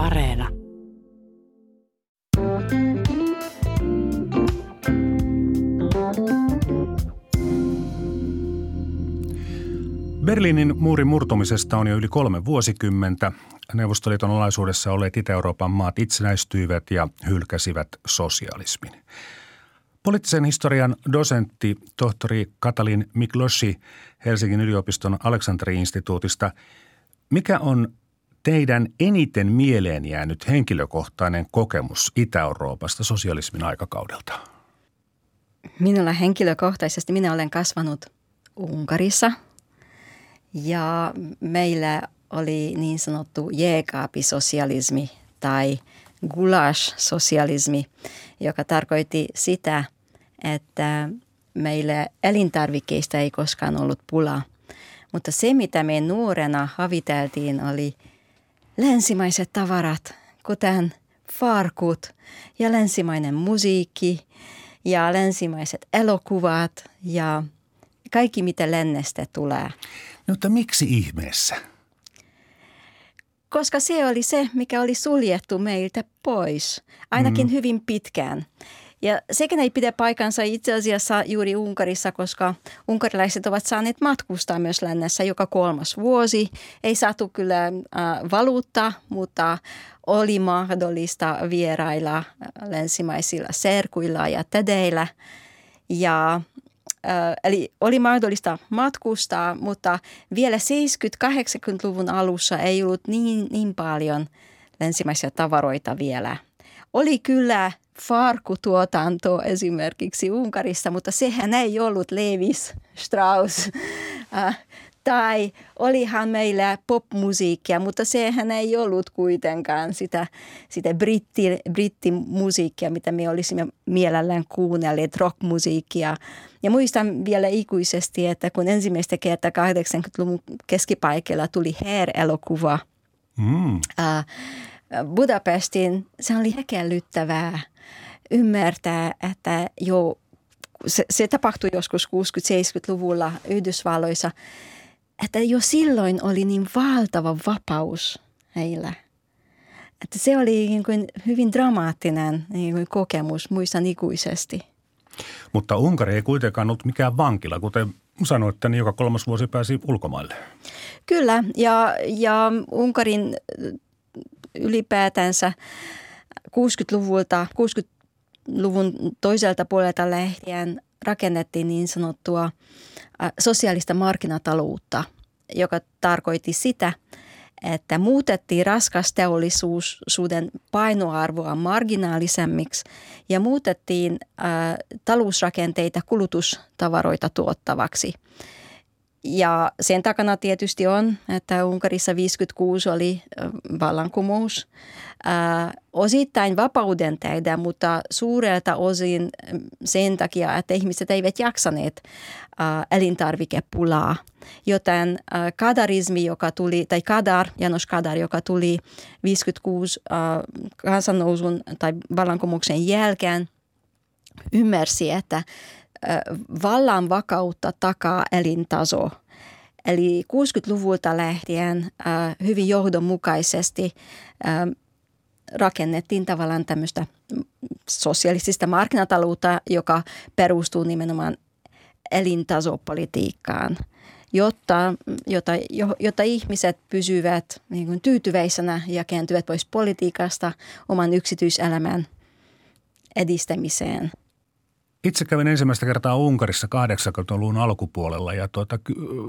Areena. Berliinin muurin murtumisesta on jo yli kolme vuosikymmentä. Neuvostoliiton alaisuudessa olleet Itä-Euroopan maat itsenäistyivät ja hylkäsivät sosialismin. Poliittisen historian dosentti tohtori Katalin Mikloshi Helsingin yliopiston Aleksanteri-instituutista. Mikä on teidän eniten mieleen jäänyt henkilökohtainen kokemus Itä-Euroopasta sosialismin aikakaudelta? Minulla henkilökohtaisesti minä olen kasvanut Unkarissa ja meillä oli niin sanottu jääkaapisosialismi tai gulash-sosialismi, joka tarkoitti sitä, että meillä elintarvikkeista ei koskaan ollut pulaa. Mutta se, mitä me nuorena haviteltiin, oli länsimaiset tavarat, kuten farkut ja länsimainen musiikki ja länsimaiset elokuvat ja kaikki, mitä lännestä tulee. No, mutta miksi ihmeessä? Koska se oli se, mikä oli suljettu meiltä pois, ainakin mm. hyvin pitkään. Ja sekin ei pidä paikansa itse asiassa juuri Unkarissa, koska unkarilaiset ovat saaneet matkustaa myös lännessä joka kolmas vuosi. Ei saatu kyllä äh, valuutta, mutta oli mahdollista vierailla äh, länsimaisilla serkuilla ja tädeillä. Ja äh, eli oli mahdollista matkustaa, mutta vielä 70-80-luvun alussa ei ollut niin, niin paljon länsimaisia tavaroita vielä. Oli kyllä farkutuotanto esimerkiksi Unkarissa, mutta sehän ei ollut Levis Strauss. Äh, tai olihan meillä popmusiikkia, mutta sehän ei ollut kuitenkaan sitä, sitä britti, brittimusiikkia, mitä me olisimme mielellään kuunnelleet, rockmusiikkia. Ja muistan vielä ikuisesti, että kun ensimmäistä kertaa 80-luvun keskipaikalla tuli Hair-elokuva mm. äh, Budapestin, se oli häkellyttävää ymmärtää, että jo se, se tapahtui joskus 60-70-luvulla Yhdysvalloissa, että jo silloin oli niin valtava vapaus heillä. Että se oli niin kuin hyvin dramaattinen niin kuin kokemus, muistan ikuisesti. Mutta Unkari ei kuitenkaan ollut mikään vankila, kuten sanoitte, niin joka kolmas vuosi pääsi ulkomaille. Kyllä, ja, ja Unkarin ylipäätänsä 60-luvulta, 60 luvun toiselta puolelta lähtien rakennettiin niin sanottua sosiaalista markkinataloutta, joka tarkoitti sitä, että muutettiin raskas teollisuuden painoarvoa marginaalisemmiksi ja muutettiin talousrakenteita kulutustavaroita tuottavaksi. Ja sen takana tietysti on, että Unkarissa 56 oli vallankumous. Osittain vapauden tehdä, mutta suurelta osin sen takia, että ihmiset eivät jaksaneet elintarvikepulaa. Joten kadarismi, joka tuli, tai Kadar, Janos Kadar, joka tuli 56 äh, kansannousun tai vallankumouksen jälkeen, ymmärsi, että vallan vakautta takaa elintaso. Eli 60-luvulta lähtien hyvin johdonmukaisesti rakennettiin tavallaan tämmöistä sosialistista markkinataloutta, joka perustuu nimenomaan elintasopolitiikkaan, jotta, jotta, jotta ihmiset pysyvät niin kuin tyytyväisenä ja kääntyvät pois politiikasta oman yksityiselämän edistämiseen – itse kävin ensimmäistä kertaa Unkarissa 80-luvun alkupuolella ja tuota,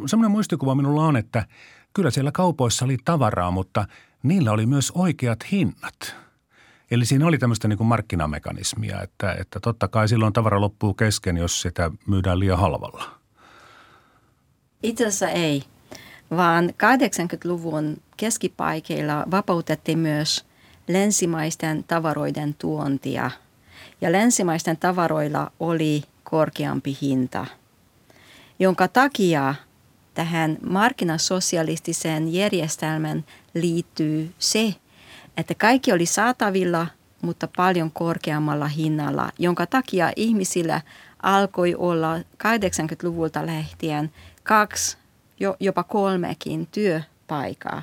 semmoinen muistikuva minulla on, että kyllä siellä kaupoissa oli tavaraa, mutta niillä oli myös oikeat hinnat. Eli siinä oli tämmöistä niin kuin markkinamekanismia, että, että totta kai silloin tavara loppuu kesken, jos sitä myydään liian halvalla. Itse asiassa ei, vaan 80-luvun keskipaikeilla vapautettiin myös länsimaisten tavaroiden tuontia – ja länsimaisten tavaroilla oli korkeampi hinta, jonka takia tähän markkinasosialistiseen järjestelmään liittyy se, että kaikki oli saatavilla, mutta paljon korkeammalla hinnalla, jonka takia ihmisillä alkoi olla 80-luvulta lähtien kaksi, jopa kolmekin työpaikaa,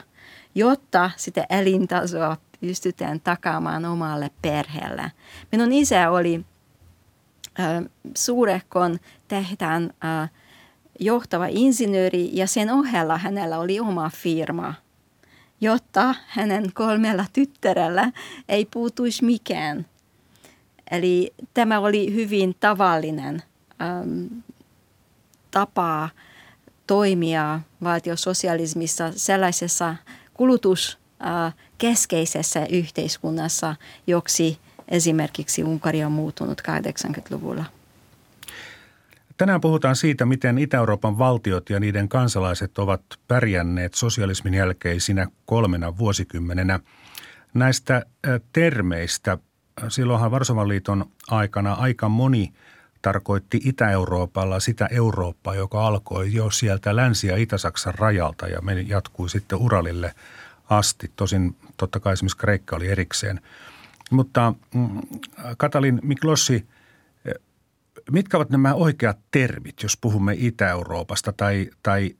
jotta sitä elintasoa pystytään takaamaan omalle perheelle. Minun isä oli äh, suurehkon tehtaan äh, johtava insinööri ja sen ohella hänellä oli oma firma, jotta hänen kolmella tyttärellä ei puutuisi mikään. Eli tämä oli hyvin tavallinen ähm, tapa toimia valtiososialismissa sellaisessa kulutuskeskeisessä yhteiskunnassa, joksi esimerkiksi Unkari on muuttunut 80-luvulla. Tänään puhutaan siitä, miten Itä-Euroopan valtiot ja niiden kansalaiset ovat pärjänneet sosialismin jälkeisinä kolmena vuosikymmenenä. Näistä termeistä, silloinhan Varsovan liiton aikana aika moni tarkoitti Itä-Euroopalla sitä Eurooppaa, joka alkoi jo sieltä Länsi- ja Itä-Saksan rajalta ja meni, jatkui sitten Uralille asti. Tosin totta kai esimerkiksi Kreikka oli erikseen. Mutta mm, Katalin Miklossi – mitkä ovat nämä oikeat termit, jos puhumme Itä-Euroopasta tai, tai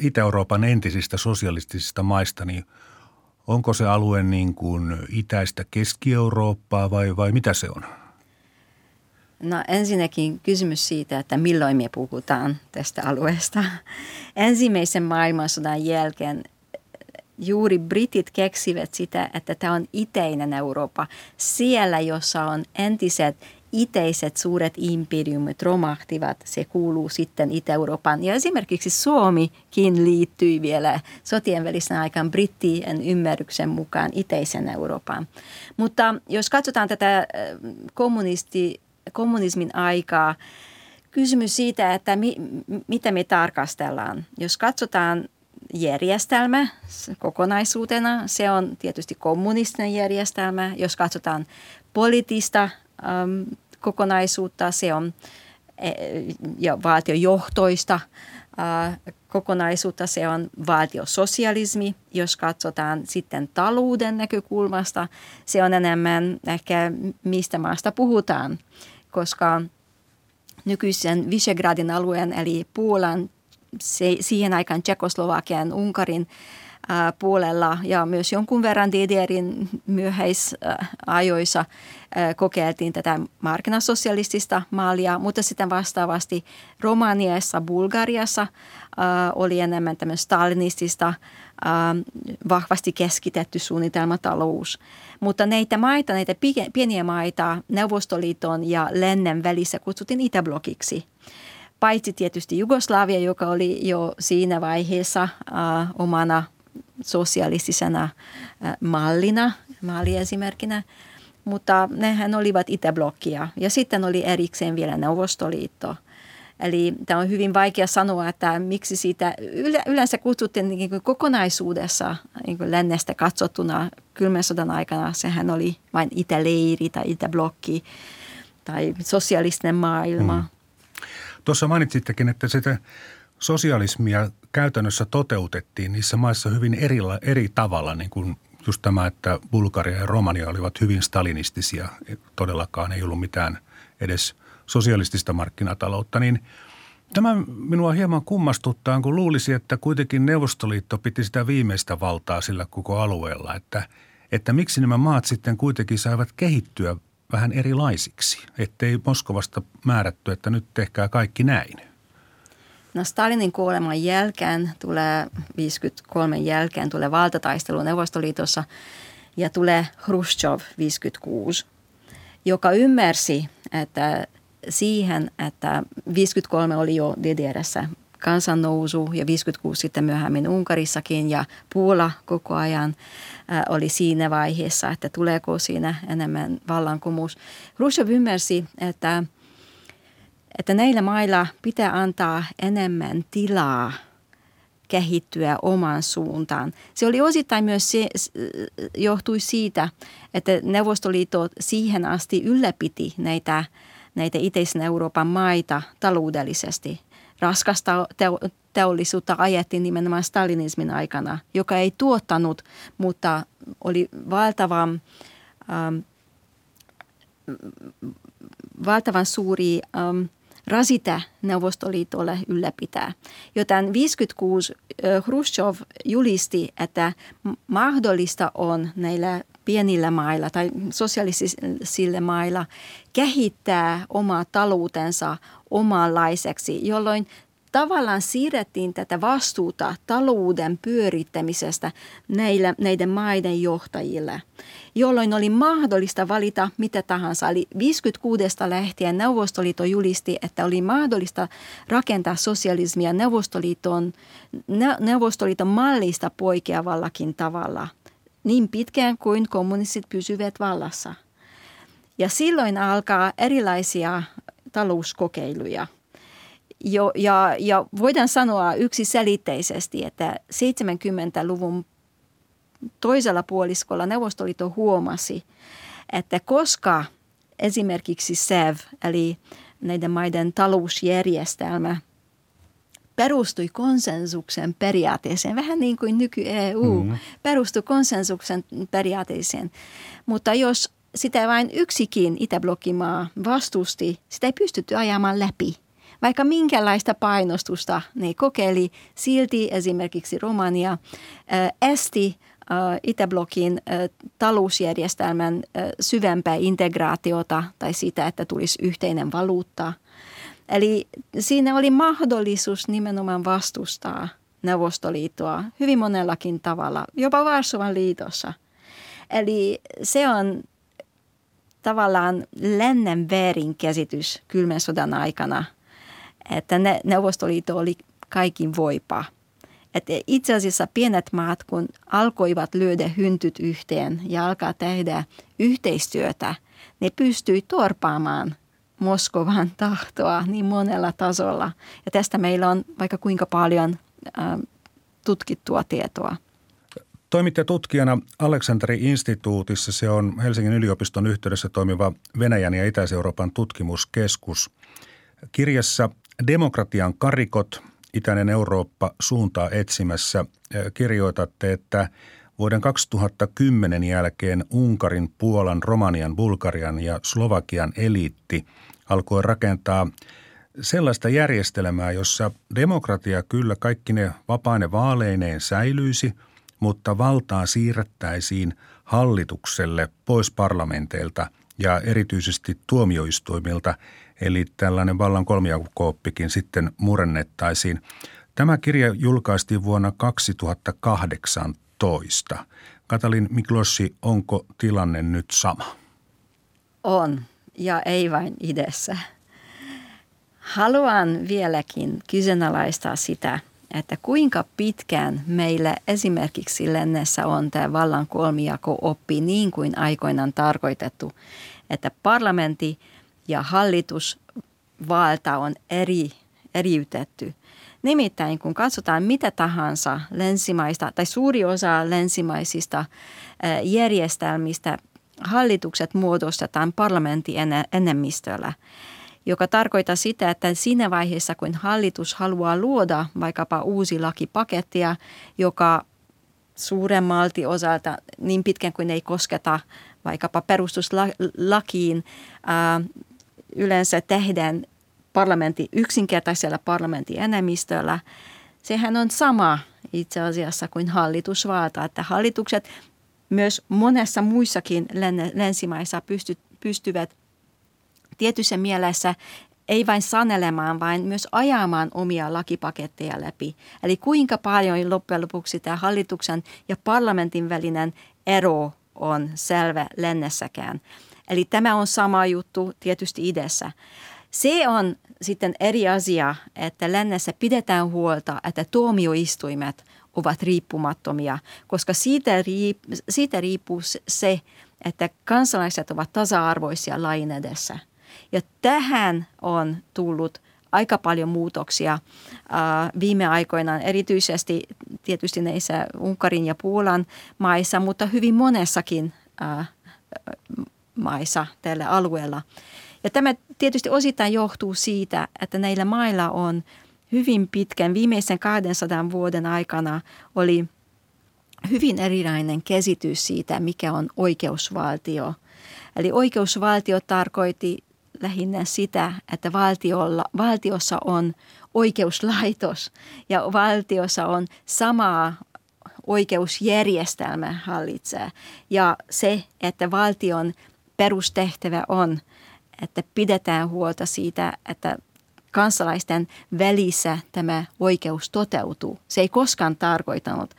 Itä-Euroopan entisistä sosialistisista maista, niin onko se alue niin kuin itäistä Keski-Eurooppaa vai, vai mitä se on? No ensinnäkin kysymys siitä, että milloin me puhutaan tästä alueesta. Ensimmäisen maailmansodan jälkeen juuri britit keksivät sitä, että tämä on itäinen Eurooppa. Siellä, jossa on entiset iteiset suuret imperiumit romahtivat, se kuuluu sitten Itä-Euroopan. Ja esimerkiksi Suomikin liittyi vielä sotien välisenä aikaan brittien ymmärryksen mukaan itäisen Euroopan. Mutta jos katsotaan tätä äh, kommunisti, kommunismin aikaa, kysymys siitä, että mi, mitä me tarkastellaan. Jos katsotaan järjestelmä kokonaisuutena, se on tietysti kommunistinen järjestelmä. Jos katsotaan poliittista ähm, kokonaisuutta, se on e, ja valtiojohtoista kokonaisuutta, se on valtiososialismi. Jos katsotaan sitten talouden näkökulmasta, se on enemmän ehkä mistä maasta puhutaan, koska nykyisen Visegradin alueen eli Puolan, se, siihen aikaan Tsekoslovakian, Unkarin puolella ja myös jonkun verran DDRin myöhäisajoissa kokeiltiin tätä markkinasosialistista mallia, mutta sitten vastaavasti Romaniassa, Bulgariassa oli enemmän tämmöinen stalinistista vahvasti keskitetty suunnitelmatalous. Mutta näitä maita, näitä pieniä maita Neuvostoliiton ja Lennen välissä kutsuttiin Itäblokiksi paitsi tietysti Jugoslavia, joka oli jo siinä vaiheessa äh, omana sosialistisena mallina, malliesimerkkinä, mutta nehän olivat Itäblokkia. Ja sitten oli erikseen vielä Neuvostoliitto. Eli tämä on hyvin vaikea sanoa, että miksi siitä yleensä kutsuttiin niin kuin kokonaisuudessa niin kuin lännestä katsottuna kylmän sodan aikana. Sehän oli vain Itäleiri tai Itäblokki tai sosialistinen maailma. Hmm. Tuossa mainitsittekin, että sitä sosialismia käytännössä toteutettiin niissä maissa hyvin eri, eri tavalla, niin kuin just tämä, että Bulgaria ja Romania olivat hyvin stalinistisia, todellakaan ei ollut mitään edes sosialistista markkinataloutta, niin Tämä minua hieman kummastuttaa, kun luulisi, että kuitenkin Neuvostoliitto piti sitä viimeistä valtaa sillä koko alueella, että, että miksi nämä maat sitten kuitenkin saivat kehittyä vähän erilaisiksi, ettei Moskovasta määrätty, että nyt tehkää kaikki näin. No Stalinin kuoleman jälkeen tulee, 53 jälkeen tulee valtataistelu Neuvostoliitossa ja tulee Khrushchev 56, joka ymmärsi, että siihen, että 53 oli jo DDRssä kansannousu ja 56 sitten myöhemmin Unkarissakin ja Puola koko ajan äh, oli siinä vaiheessa, että tuleeko siinä enemmän vallankumous. Khrushchev ymmärsi, että – että näillä mailla pitää antaa enemmän tilaa kehittyä oman suuntaan. Se oli osittain myös se, johtui siitä, että Neuvostoliitto siihen asti ylläpiti näitä, näitä itäisen Euroopan maita taloudellisesti. Raskasta teollisuutta ajettiin nimenomaan stalinismin aikana, joka ei tuottanut, mutta oli valtava, ähm, valtavan suuri ähm, rasite Neuvostoliitolle ylläpitää. Joten 56 Khrushchev julisti, että mahdollista on näillä pienillä mailla tai sosiaalisille mailla kehittää omaa taloutensa omanlaiseksi, jolloin tavallaan siirrettiin tätä vastuuta talouden pyörittämisestä näille, näiden maiden johtajille, jolloin oli mahdollista valita mitä tahansa. Eli 56 lähtien Neuvostoliitto julisti, että oli mahdollista rakentaa sosialismia Neuvostoliiton, Neuvostoliiton mallista poikkeavallakin tavalla, niin pitkään kuin kommunistit pysyvät vallassa. Ja silloin alkaa erilaisia talouskokeiluja – jo, ja, ja voidaan sanoa yksiselitteisesti, että 70-luvun toisella puoliskolla Neuvostoliitto huomasi, että koska esimerkiksi SEV, eli näiden maiden talousjärjestelmä, perustui konsensuksen periaatteeseen, vähän niin kuin nyky-EU mm. perustui konsensuksen periaatteeseen. Mutta jos sitä vain yksikin Itäblokkimaa vastusti, sitä ei pystytty ajamaan läpi – vaikka minkälaista painostusta ne kokeili, silti esimerkiksi Romania esti Itäblokin talousjärjestelmän syvempää integraatiota tai sitä, että tulisi yhteinen valuutta. Eli siinä oli mahdollisuus nimenomaan vastustaa Neuvostoliittoa hyvin monellakin tavalla, jopa Varsovan liitossa. Eli se on tavallaan lännen väärinkäsitys kylmän sodan aikana – että ne, Neuvostoliitto oli kaikin voipa. Että itse asiassa pienet maat, kun alkoivat lyödä hyntyt yhteen ja alkaa tehdä yhteistyötä, ne pystyi torpaamaan Moskovan tahtoa niin monella tasolla. Ja tästä meillä on vaikka kuinka paljon tutkittua tietoa. Toimitte tutkijana Aleksanteri-instituutissa. Se on Helsingin yliopiston yhteydessä toimiva Venäjän ja Itä-Euroopan tutkimuskeskus. Kirjassa Demokratian karikot, itäinen Eurooppa suuntaa etsimässä. Kirjoitatte, että vuoden 2010 jälkeen Unkarin, Puolan, Romanian, Bulgarian ja Slovakian eliitti alkoi rakentaa sellaista järjestelmää, jossa demokratia kyllä kaikki ne vapaine vaaleineen säilyisi, mutta valtaa siirrettäisiin hallitukselle pois parlamenteilta ja erityisesti tuomioistuimilta – eli tällainen vallan kolmijakooppikin sitten murennettaisiin. Tämä kirja julkaistiin vuonna 2018. Katalin Miklossi, onko tilanne nyt sama? On, ja ei vain idessä. Haluan vieläkin kyseenalaistaa sitä, että kuinka pitkään meillä esimerkiksi lennessä on tämä vallan kolmijako-oppi niin kuin aikoinaan tarkoitettu, että parlamentti – ja hallitusvalta on eri, eriytetty. Nimittäin kun katsotaan mitä tahansa länsimaista tai suuri osa länsimaisista järjestelmistä, hallitukset muodostetaan parlamentin enemmistöllä joka tarkoittaa sitä, että siinä vaiheessa, kun hallitus haluaa luoda vaikkapa uusi lakipakettia, joka suuremmalti osalta niin pitkään kuin ei kosketa vaikkapa perustuslakiin, yleensä tehdään parlamentti yksinkertaisella parlamentin enemmistöllä, sehän on sama itse asiassa kuin hallitus vaataa, että hallitukset myös monessa muissakin länsimaissa pysty, pystyvät tietyssä mielessä ei vain sanelemaan, vaan myös ajamaan omia lakipaketteja läpi. Eli kuinka paljon loppujen lopuksi tämä hallituksen ja parlamentin välinen ero on selvä lennessäkään. Eli tämä on sama juttu tietysti idässä. Se on sitten eri asia, että lännessä pidetään huolta, että tuomioistuimet ovat riippumattomia, koska siitä, riip, siitä riippuu se, että kansalaiset ovat tasa-arvoisia lain edessä. Ja tähän on tullut aika paljon muutoksia viime aikoina, erityisesti tietysti näissä Unkarin ja Puolan maissa, mutta hyvin monessakin maissa tällä alueella. Ja tämä tietysti osittain johtuu siitä, että näillä mailla on hyvin pitkän, viimeisen 200 vuoden aikana oli hyvin erilainen käsitys siitä, mikä on oikeusvaltio. Eli oikeusvaltio tarkoitti lähinnä sitä, että valtiolla, valtiossa on oikeuslaitos ja valtiossa on samaa oikeusjärjestelmä hallitsee. Ja se, että valtion perustehtävä on, että pidetään huolta siitä, että kansalaisten välissä tämä oikeus toteutuu. Se ei koskaan tarkoittanut,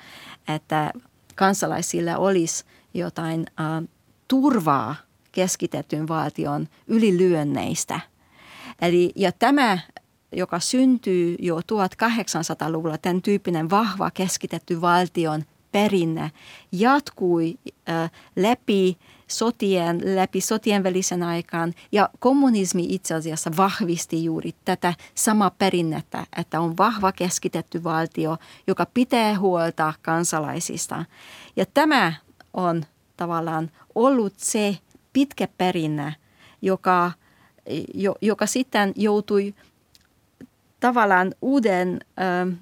että kansalaisilla olisi jotain uh, turvaa keskitetyn valtion ylilyönneistä. Eli, ja tämä, joka syntyy jo 1800-luvulla, tämän tyyppinen vahva keskitetty valtion perinne, jatkui äh, läpi sotien, läpi sotien välisen aikaan ja kommunismi itse asiassa vahvisti juuri tätä samaa perinnettä, että on vahva keskitetty valtio, joka pitää huolta kansalaisista. Ja tämä on tavallaan ollut se pitkä perinne, joka, joka sitten joutui tavallaan uuden, äh,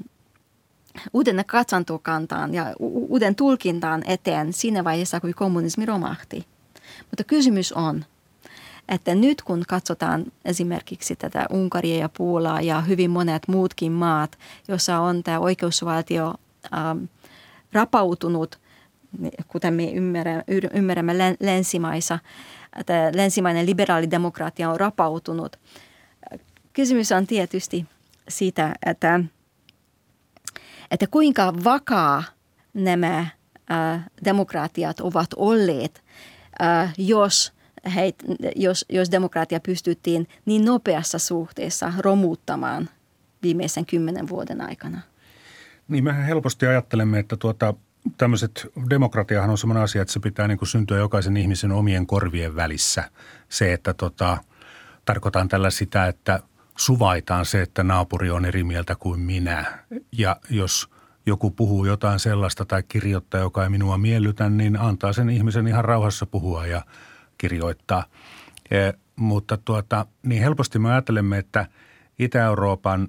uuden katsantokantaan ja uuden tulkintaan eteen siinä vaiheessa, kun kommunismi romahti. Mutta kysymys on, että nyt kun katsotaan esimerkiksi tätä Unkaria ja Puolaa ja hyvin monet muutkin maat, jossa on tämä oikeusvaltio ähm, rapautunut, kuten me ymmärrämme, länsimaissa, että länsimainen liberaalidemokratia on rapautunut. Kysymys on tietysti siitä, että, että kuinka vakaa nämä äh, demokratiat ovat olleet, äh, jos, heit, jos, jos demokratia pystyttiin niin nopeassa suhteessa romuttamaan viimeisen kymmenen vuoden aikana. Niin mehän helposti ajattelemme, että tuota, tämmöiset, demokratiahan on semmoinen asia, että se pitää niin kuin syntyä jokaisen ihmisen omien korvien välissä. Se, että tota, tarkoitan tällä sitä, että suvaitaan se, että naapuri on eri mieltä kuin minä. Ja jos joku puhuu jotain sellaista tai kirjoittaa, joka ei minua miellytä, niin antaa sen ihmisen ihan rauhassa puhua ja kirjoittaa. Ja, mutta tuota, niin helposti me ajattelemme, että Itä-Euroopan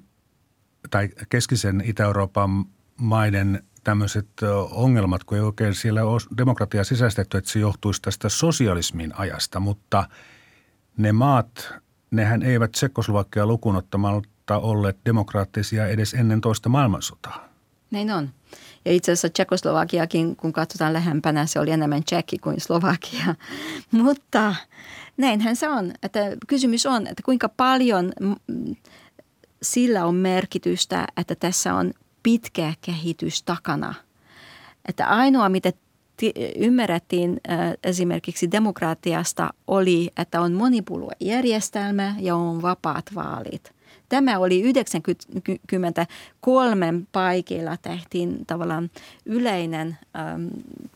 tai keskisen Itä-Euroopan maiden tämmöiset ongelmat, kun ei oikein siellä ole demokratia sisäistetty, että se johtuisi tästä sosialismin ajasta, mutta ne maat, nehän eivät Tsekoslovakia lukunottamatta olleet demokraattisia edes ennen toista maailmansotaa. Näin on. Ja itse asiassa Tsekoslovakiakin, kun katsotaan lähempänä, se oli enemmän Tsekki kuin Slovakia. Mutta näinhän se on. Että kysymys on, että kuinka paljon sillä on merkitystä, että tässä on pitkä kehitys takana. Että ainoa, mitä ymmärrettiin esimerkiksi demokratiasta oli, että on monipuoluejärjestelmä ja on vapaat vaalit. Tämä oli 93 paikilla tehtiin tavallaan yleinen ähm,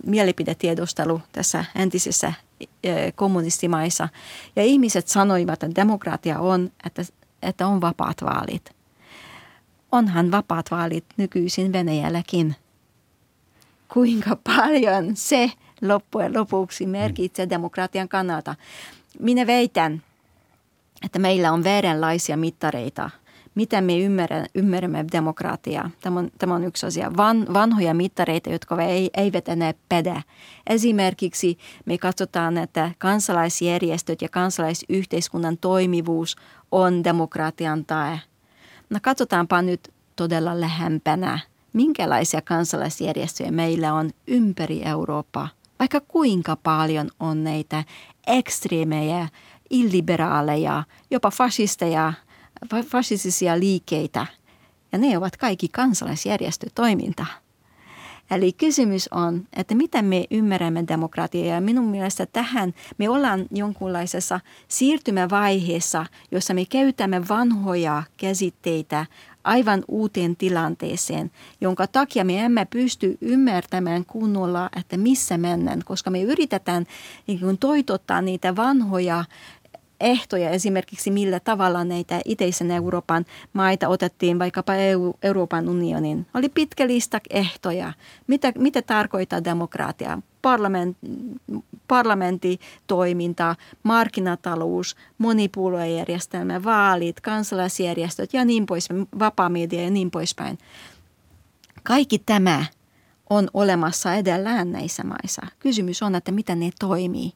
mielipidetiedostelu tässä entisessä äh, kommunistimaissa. Ja ihmiset sanoivat, että demokratia on, että, että on vapaat vaalit onhan vapaat vaalit nykyisin Venäjälläkin. Kuinka paljon se loppujen lopuksi merkitsee demokratian kannalta? Minä väitän, meillä on vääränlaisia mittareita. Miten me ymmärrämme, demokratiaa? Tämä on, tämä on yksi asia. Van, vanhoja mittareita, jotka ei, eivät enää päde. Esimerkiksi me katsotaan, että kansalaisjärjestöt ja kansalaisyhteiskunnan toimivuus on demokratian tae – No katsotaanpa nyt todella lähempänä, minkälaisia kansalaisjärjestöjä meillä on ympäri Eurooppaa. Vaikka kuinka paljon on näitä ekstreemejä, illiberaaleja, jopa fasisteja, fasistisia liikkeitä. Ja ne ovat kaikki kansalaisjärjestötoimintaa. Eli kysymys on, että miten me ymmärrämme demokratiaa ja minun mielestä tähän me ollaan jonkunlaisessa siirtymävaiheessa, jossa me käytämme vanhoja käsitteitä aivan uuteen tilanteeseen, jonka takia me emme pysty ymmärtämään kunnolla, että missä mennään, koska me yritetään niin toitottaa niitä vanhoja ehtoja esimerkiksi millä tavalla näitä itäisen Euroopan maita otettiin vaikkapa EU, Euroopan unionin. Oli pitkä lista ehtoja. Mitä, mitä tarkoittaa demokratia? Parlament, parlamenttitoiminta, markkinatalous, monipuoluejärjestelmä, vaalit, kansalaisjärjestöt ja niin poispäin, vapaa media ja niin poispäin. Kaikki tämä on olemassa edellään näissä maissa. Kysymys on, että miten ne toimii.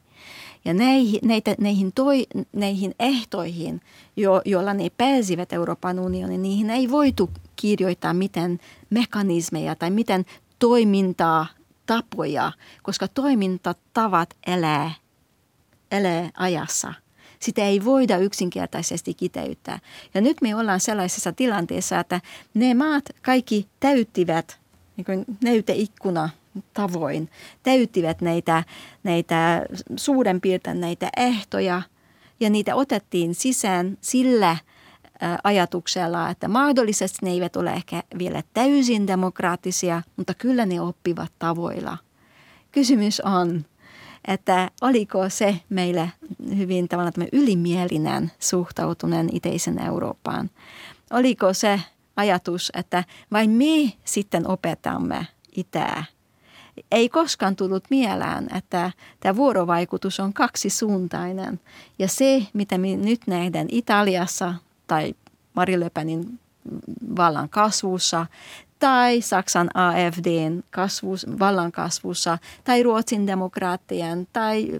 Ja näihin, näitä, näihin, toi, näihin ehtoihin, jo, joilla ne pääsivät Euroopan unioniin, niihin ei voitu kirjoittaa miten mekanismeja tai miten toimintaa, tapoja, koska toimintatavat elää, elää ajassa. Sitä ei voida yksinkertaisesti kiteyttää. Ja nyt me ollaan sellaisessa tilanteessa, että ne maat kaikki täyttivät niin näyteikkuna tavoin, täyttivät näitä, näitä suuren piirtein näitä ehtoja ja niitä otettiin sisään sillä – ajatuksella, että mahdollisesti ne eivät ole ehkä vielä täysin demokraattisia, mutta kyllä ne oppivat tavoilla. Kysymys on, että oliko se meille hyvin tavallaan ylimielinen suhtautuneen itäisen Eurooppaan. Oliko se ajatus, että vain me sitten opetamme itää. Ei koskaan tullut mieleen, että tämä vuorovaikutus on kaksisuuntainen. Ja se, mitä me nyt nähdään Italiassa tai Marie Le Penin vallan kasvussa tai Saksan AFDn kasvus, vallan kasvussa tai Ruotsin demokraattien tai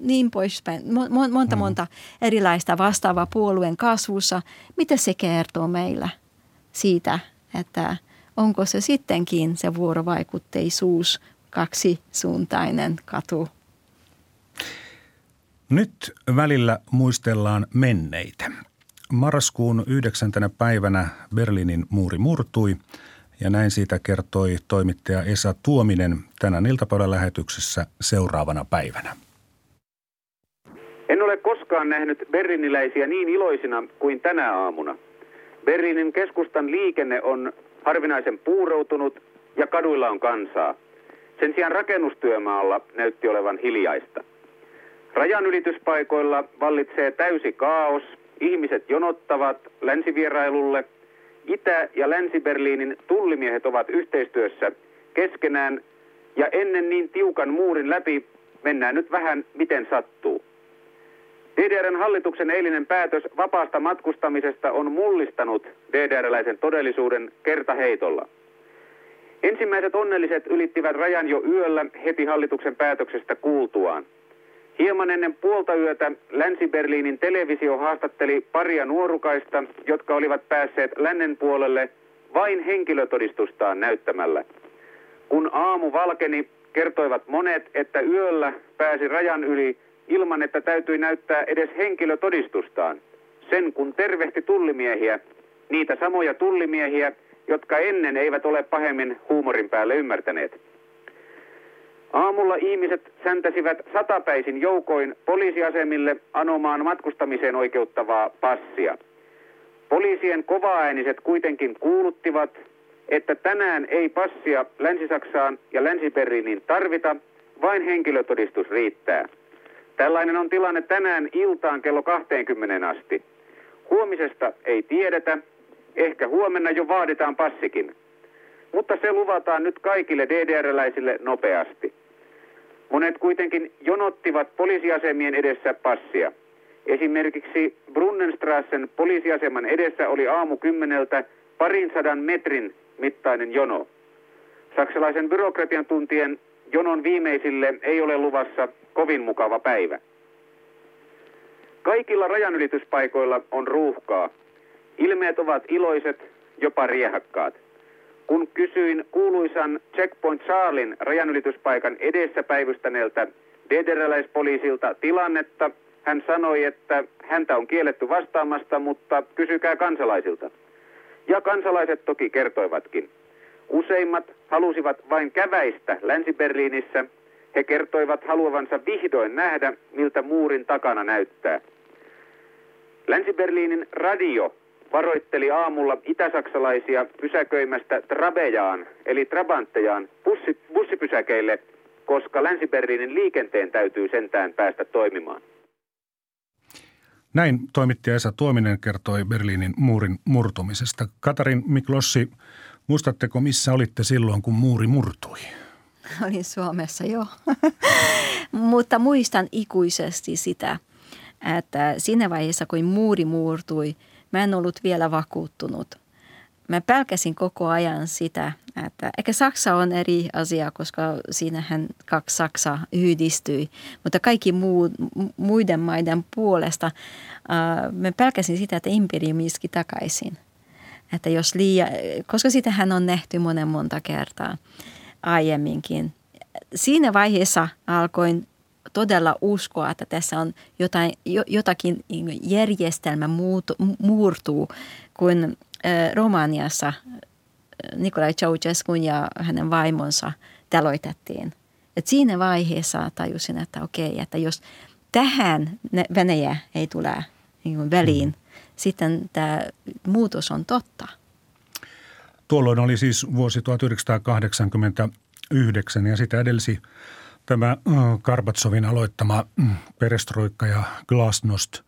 niin poispäin. Monta, mm. monta erilaista vastaavaa puolueen kasvussa. Mitä se kertoo meillä siitä, että onko se sittenkin se vuorovaikutteisuus kaksisuuntainen katu? Nyt välillä muistellaan menneitä. Marraskuun yhdeksäntenä päivänä Berliinin muuri murtui ja näin siitä kertoi toimittaja Esa Tuominen tänään iltapäivän lähetyksessä seuraavana päivänä. En ole koskaan nähnyt berliniläisiä niin iloisina kuin tänä aamuna. Berliinin keskustan liikenne on harvinaisen puuroutunut ja kaduilla on kansaa. Sen sijaan rakennustyömaalla näytti olevan hiljaista. Rajanylityspaikoilla vallitsee täysi kaos – Ihmiset jonottavat länsivierailulle. Itä- ja Länsi-Berliinin tullimiehet ovat yhteistyössä keskenään ja ennen niin tiukan muurin läpi mennään nyt vähän miten sattuu. DDRn hallituksen eilinen päätös vapaasta matkustamisesta on mullistanut DDR-läisen todellisuuden kertaheitolla. Ensimmäiset onnelliset ylittivät rajan jo yöllä heti hallituksen päätöksestä kuultuaan. Hieman ennen puolta yötä Länsi-Berliinin televisio haastatteli paria nuorukaista, jotka olivat päässeet lännen puolelle vain henkilötodistustaan näyttämällä. Kun aamu valkeni, kertoivat monet, että yöllä pääsi rajan yli ilman, että täytyi näyttää edes henkilötodistustaan. Sen kun tervehti tullimiehiä, niitä samoja tullimiehiä, jotka ennen eivät ole pahemmin huumorin päälle ymmärtäneet. Aamulla ihmiset säntäsivät satapäisin joukoin poliisiasemille anomaan matkustamiseen oikeuttavaa passia. Poliisien kovaääniset kuitenkin kuuluttivat, että tänään ei passia Länsi-Saksaan ja Länsi-Berliiniin tarvita, vain henkilötodistus riittää. Tällainen on tilanne tänään iltaan kello 20 asti. Huomisesta ei tiedetä, ehkä huomenna jo vaaditaan passikin. Mutta se luvataan nyt kaikille DDR-läisille nopeasti. Monet kuitenkin jonottivat poliisiasemien edessä passia. Esimerkiksi Brunnenstrassen poliisiaseman edessä oli aamu kymmeneltä parin sadan metrin mittainen jono. Saksalaisen byrokratian tuntien jonon viimeisille ei ole luvassa kovin mukava päivä. Kaikilla rajanylityspaikoilla on ruuhkaa. Ilmeet ovat iloiset, jopa riehakkaat. Kun kysyin kuuluisan Checkpoint Charlin rajanylityspaikan edessä päivystäneeltä DDR-läispoliisilta tilannetta, hän sanoi, että häntä on kielletty vastaamasta, mutta kysykää kansalaisilta. Ja kansalaiset toki kertoivatkin. Useimmat halusivat vain käväistä Länsi-Berliinissä. He kertoivat haluavansa vihdoin nähdä, miltä muurin takana näyttää. Länsi-Berliinin radio varoitteli aamulla itäsaksalaisia pysäköimästä Trabejaan, eli Trabanttejaan, bussi, bussipysäkeille, koska Länsi-Berliinin liikenteen täytyy sentään päästä toimimaan. Näin toimittaja Esa Tuominen kertoi Berliinin muurin murtumisesta. Katarin Miklossi, muistatteko missä olitte silloin, kun muuri murtui? Olin Suomessa, joo. Mutta muistan ikuisesti sitä, että siinä vaiheessa, kun muuri murtui – Mä en ollut vielä vakuuttunut. mä pelkäsin koko ajan sitä, että ehkä Saksa on eri asia, koska siinähän kaksi Saksaa yhdistyi, mutta kaikki muu, muiden maiden puolesta äh, mä pelkäsin sitä, että imperiumi iski takaisin. Että jos liian, koska sitähän on nähty monen monta kertaa aiemminkin. Siinä vaiheessa alkoin todella uskoa, että tässä on jotain, jotakin järjestelmä muutu, muurtuu, kun Romaniassa Nikolai Ceausescun ja hänen vaimonsa teloitettiin. Et siinä vaiheessa tajusin, että okei, että jos tähän Venäjä ei tule niin väliin, mm. sitten tämä muutos on totta. Tuolloin oli siis vuosi 1989 ja sitä edelsi tämä Karbatsovin aloittama mm, perestroikka ja glasnost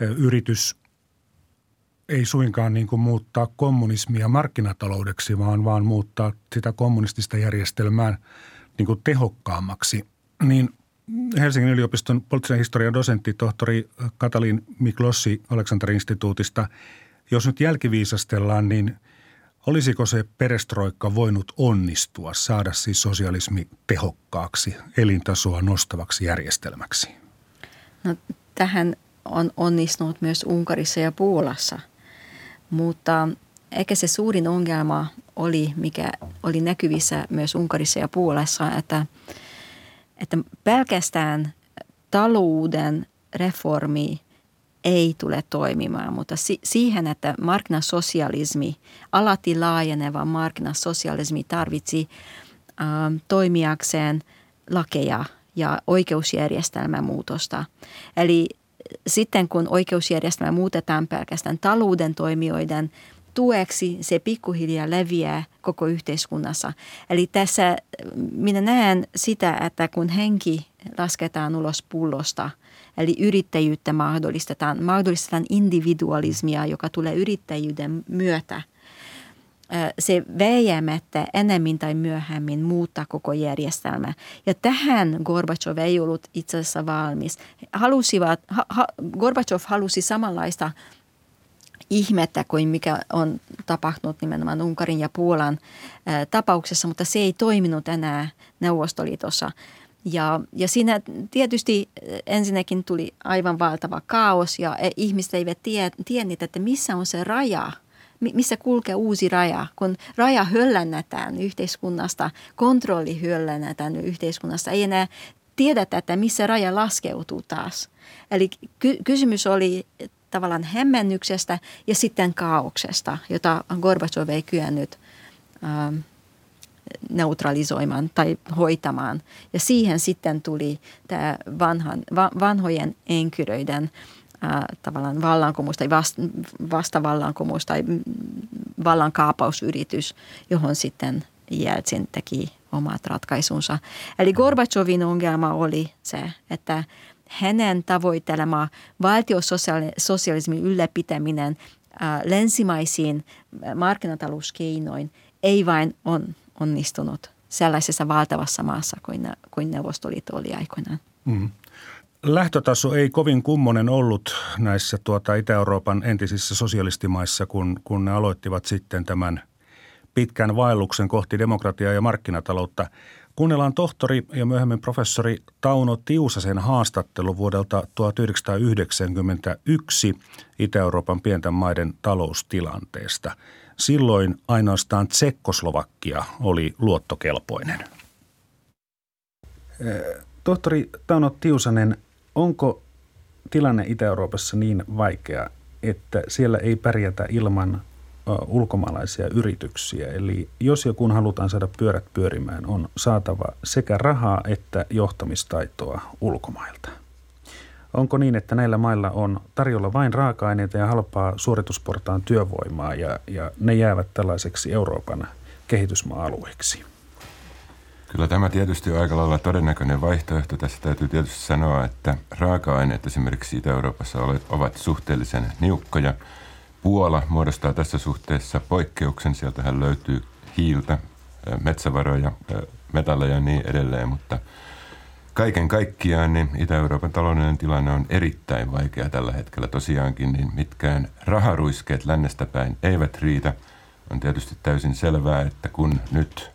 yritys ei suinkaan niin kuin muuttaa kommunismia markkinataloudeksi, vaan vaan muuttaa sitä kommunistista järjestelmää niin kuin tehokkaammaksi. Niin Helsingin yliopiston poliittisen historian dosentti tohtori Katalin Miklossi Aleksanteri-instituutista, jos nyt jälkiviisastellaan, niin olisiko se perestroikka voinut onnistua, saada siis sosialismi tehokkaaksi, elintasoa nostavaksi järjestelmäksi? No, tähän on onnistunut myös Unkarissa ja Puolassa – mutta ehkä se suurin ongelma oli, mikä oli näkyvissä myös Unkarissa ja Puolassa, että, että pelkästään talouden reformi ei tule toimimaan, mutta si- siihen, että markkinasosialismi, alati laajeneva markkinasosialismi tarvitsi äh, toimijakseen lakeja ja oikeusjärjestelmän muutosta. Eli sitten kun oikeusjärjestelmä muutetaan pelkästään talouden toimijoiden tueksi, se pikkuhiljaa leviää koko yhteiskunnassa. Eli tässä minä näen sitä, että kun henki lasketaan ulos pullosta, eli yrittäjyyttä mahdollistetaan, mahdollistetaan individualismia, joka tulee yrittäjyyden myötä – se väijämättä enemmän tai myöhemmin muuttaa koko järjestelmä. Ja tähän Gorbachev ei ollut itse asiassa valmis. Halusivat, ha, ha, Gorbachev halusi samanlaista ihmettä kuin mikä on tapahtunut nimenomaan Unkarin ja Puolan ä, tapauksessa, mutta se ei toiminut enää Neuvostoliitossa. Ja, ja siinä tietysti ensinnäkin tuli aivan valtava kaos ja e, ihmiset eivät tie, tienneet, että missä on se raja – missä kulkee uusi raja, kun raja höllennetään yhteiskunnasta, kontrolli höllennetään yhteiskunnasta, ei enää tiedetä, että missä raja laskeutuu taas. Eli ky- kysymys oli tavallaan hämmennyksestä ja sitten kaauksesta, jota Gorbachev ei kyennyt ähm, neutralisoimaan tai hoitamaan. Ja siihen sitten tuli tämä vanhan, va, vanhojen enkyröiden ää, tavallaan vallankumous tai vast, vastavallankumous tai vallankaappausyritys, johon sitten Jeltsin teki omat ratkaisunsa. Eli Gorbachevin ongelma oli se, että hänen tavoittelema valtiososialismin ylläpitäminen länsimaisiin markkinatalouskeinoin ei vain on onnistunut sellaisessa valtavassa maassa kuin, kuin Neuvostoliitto oli aikoinaan. Mm lähtötaso ei kovin kummonen ollut näissä tuota Itä-Euroopan entisissä sosialistimaissa, kun, kun ne aloittivat sitten tämän pitkän vaelluksen kohti demokratiaa ja markkinataloutta. Kuunnellaan tohtori ja myöhemmin professori Tauno Tiusasen haastattelu vuodelta 1991 Itä-Euroopan pienten maiden taloustilanteesta. Silloin ainoastaan Tsekkoslovakia oli luottokelpoinen. Tohtori Tauno Tiusanen, onko tilanne Itä-Euroopassa niin vaikea, että siellä ei pärjätä ilman ulkomaalaisia yrityksiä. Eli jos joku halutaan saada pyörät pyörimään, on saatava sekä rahaa että johtamistaitoa ulkomailta. Onko niin, että näillä mailla on tarjolla vain raaka-aineita ja halpaa suoritusportaan työvoimaa ja, ja ne jäävät tällaiseksi Euroopan kehitysmaa-alueeksi? Kyllä tämä tietysti on aika lailla todennäköinen vaihtoehto. Tässä täytyy tietysti sanoa, että raaka-aineet esimerkiksi Itä-Euroopassa ovat suhteellisen niukkoja. Puola muodostaa tässä suhteessa poikkeuksen. Sieltähän löytyy hiiltä, metsävaroja, metalleja ja niin edelleen, mutta kaiken kaikkiaan niin Itä-Euroopan taloudellinen tilanne on erittäin vaikea tällä hetkellä. Tosiaankin niin mitkään raharuiskeet lännestä päin eivät riitä – On tietysti täysin selvää, että kun nyt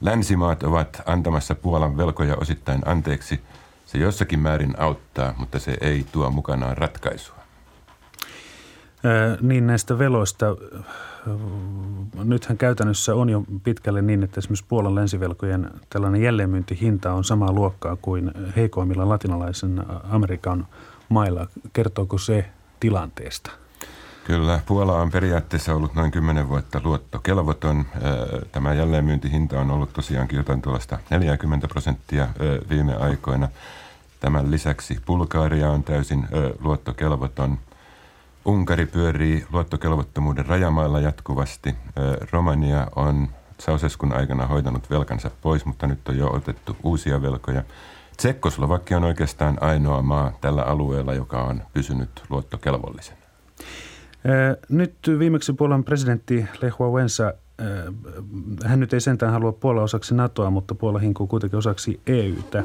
länsimaat ovat antamassa Puolan velkoja osittain anteeksi, se jossakin määrin auttaa, mutta se ei tuo mukanaan ratkaisua. Niin näistä veloista, nythän käytännössä on jo pitkälle niin, että esimerkiksi Puolan länsivelkojen tällainen jälleenmyyntihinta on samaa luokkaa kuin heikoimmilla latinalaisen Amerikan mailla. Kertooko se tilanteesta? Kyllä, Puola on periaatteessa ollut noin 10 vuotta luottokelvoton. Tämä jälleenmyyntihinta on ollut tosiaankin jotain tuollaista 40 prosenttia viime aikoina. Tämän lisäksi Bulgaria on täysin luottokelvoton. Unkari pyörii luottokelvottomuuden rajamailla jatkuvasti. Romania on Sauseskun aikana hoitanut velkansa pois, mutta nyt on jo otettu uusia velkoja. Tsekkoslovakia on oikeastaan ainoa maa tällä alueella, joka on pysynyt luottokelvollisen. Nyt viimeksi Puolan presidentti Lech Wałęsa, hän nyt ei sentään halua Puola osaksi NATOa, mutta Puola hinkuu kuitenkin osaksi EUtä.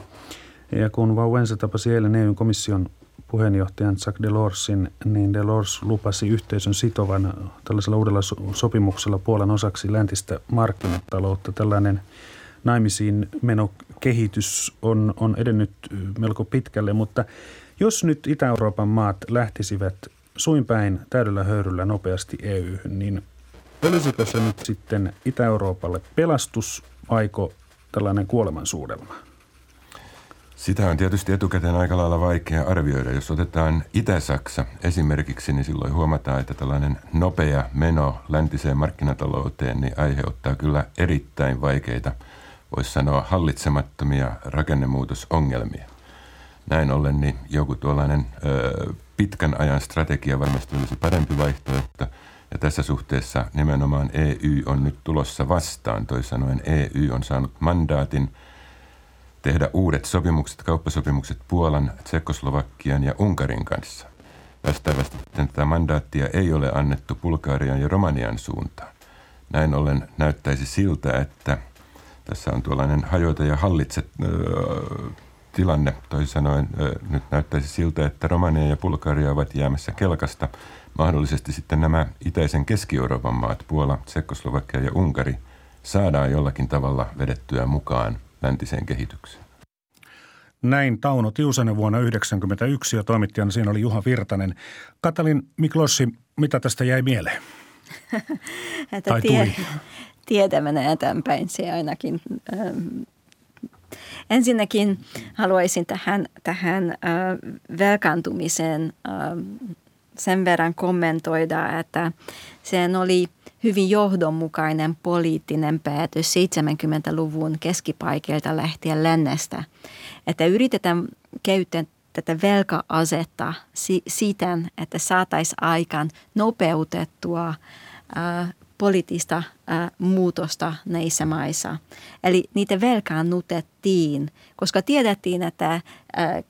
Ja kun Wałęsa tapasi eilen EU-komission puheenjohtajan Jacques Delorsin, niin Delors lupasi yhteisön sitovan tällaisella uudella sopimuksella Puolan osaksi läntistä markkinataloutta. Tällainen naimisiin menokehitys on, on edennyt melko pitkälle, mutta jos nyt Itä-Euroopan maat lähtisivät suinpäin täydellä höyryllä nopeasti EU, niin olisikö se nyt sitten Itä-Euroopalle pelastus, aiko tällainen kuolemansuudelma? Sitä on tietysti etukäteen aika lailla vaikea arvioida. Jos otetaan Itä-Saksa esimerkiksi, niin silloin huomataan, että tällainen nopea meno läntiseen markkinatalouteen niin aiheuttaa kyllä erittäin vaikeita, voisi sanoa hallitsemattomia rakennemuutosongelmia. Näin ollen niin joku tuollainen ö, pitkän ajan strategia varmasti olisi parempi vaihtoehto. Ja tässä suhteessa nimenomaan EU on nyt tulossa vastaan. Toisin sanoen EU on saanut mandaatin tehdä uudet sopimukset, kauppasopimukset Puolan, Tsekoslovakian ja Unkarin kanssa. Vastaavasti tätä mandaattia ei ole annettu Bulgarian ja Romanian suuntaan. Näin ollen näyttäisi siltä, että tässä on tuollainen hajoita ja hallitse tilanne. Toisin sanoen nyt näyttäisi siltä, että Romania ja Bulgaria ovat jäämässä kelkasta. Mahdollisesti sitten nämä itäisen Keski-Euroopan maat, Puola, Tsekoslovakia ja Unkari, saadaan jollakin tavalla vedettyä mukaan läntiseen kehitykseen. Näin Tauno Tiusanen vuonna 1991 ja toimittajana siinä oli Juha Virtanen. Katalin Miklossi, mitä tästä jäi mieleen? tai tie, tietä menee eteenpäin, se ainakin ähm, Ensinnäkin haluaisin tähän, tähän äh, velkaantumiseen äh, sen verran kommentoida, että sen oli hyvin johdonmukainen poliittinen päätös 70-luvun keskipaikeilta lähtien lännestä, että yritetään käyttää tätä velka-asetta siten, että saataisiin aikaan nopeutettua äh, poliittista äh, muutosta näissä maissa. Eli niitä velkaannutettiin, koska tiedettiin, että äh,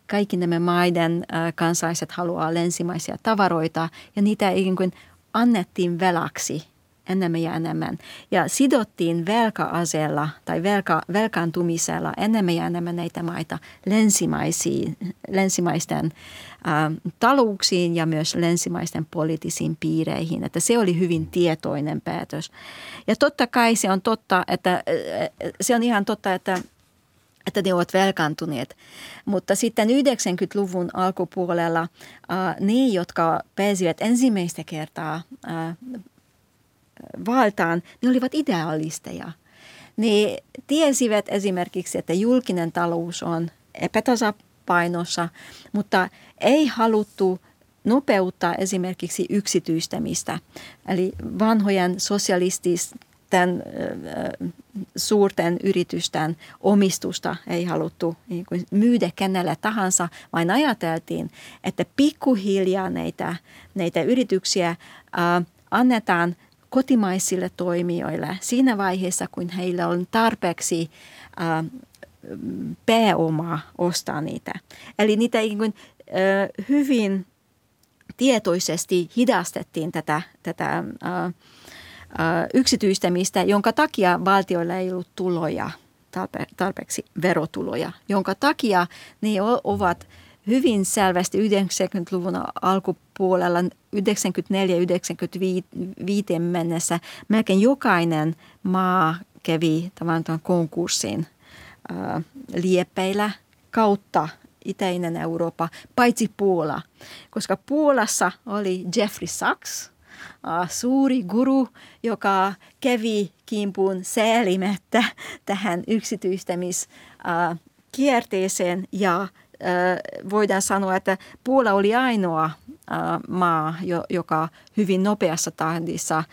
kaikki nämä maiden äh, kansalaiset haluaa länsimaisia tavaroita ja niitä ikään kuin annettiin velaksi enemmän ja enemmän. Ja sidottiin velka-aseella tai velka, velkaantumisella enemmän ja enemmän näitä maita länsimaisiin, länsimaisten ä, talouksiin ja myös länsimaisten poliittisiin piireihin. Että se oli hyvin tietoinen päätös. Ja totta kai se on totta, että se on ihan totta, että että ne ovat velkaantuneet. Mutta sitten 90-luvun alkupuolella ne, jotka pääsivät ensimmäistä kertaa valtaan, ne olivat idealisteja. Ne tiesivät esimerkiksi, että julkinen talous on epätasapainossa, mutta ei haluttu nopeuttaa esimerkiksi yksityistämistä. Eli vanhojen sosialististen suurten yritysten omistusta ei haluttu niin myydä kenelle tahansa, vaan ajateltiin, että pikkuhiljaa näitä, näitä yrityksiä annetaan – kotimaisille toimijoille siinä vaiheessa, kun heillä on tarpeeksi äh, pääomaa ostaa niitä. Eli niitä niin kuin, äh, hyvin tietoisesti hidastettiin tätä, tätä äh, äh, yksityistämistä, jonka takia valtioilla ei ollut tuloja, tarpe, tarpeeksi verotuloja, jonka takia ne ovat hyvin selvästi 90-luvun alkupuolella 94-95 mennessä melkein jokainen maa kävi tavallaan konkurssin liepeillä kautta itäinen Eurooppa, paitsi Puola. Koska Puolassa oli Jeffrey Sachs, suuri guru, joka kävi kimpuun säälimättä tähän yksityistämiskierteeseen ja voidaan sanoa, että Puola oli ainoa maa, joka hyvin nopeassa tahdissa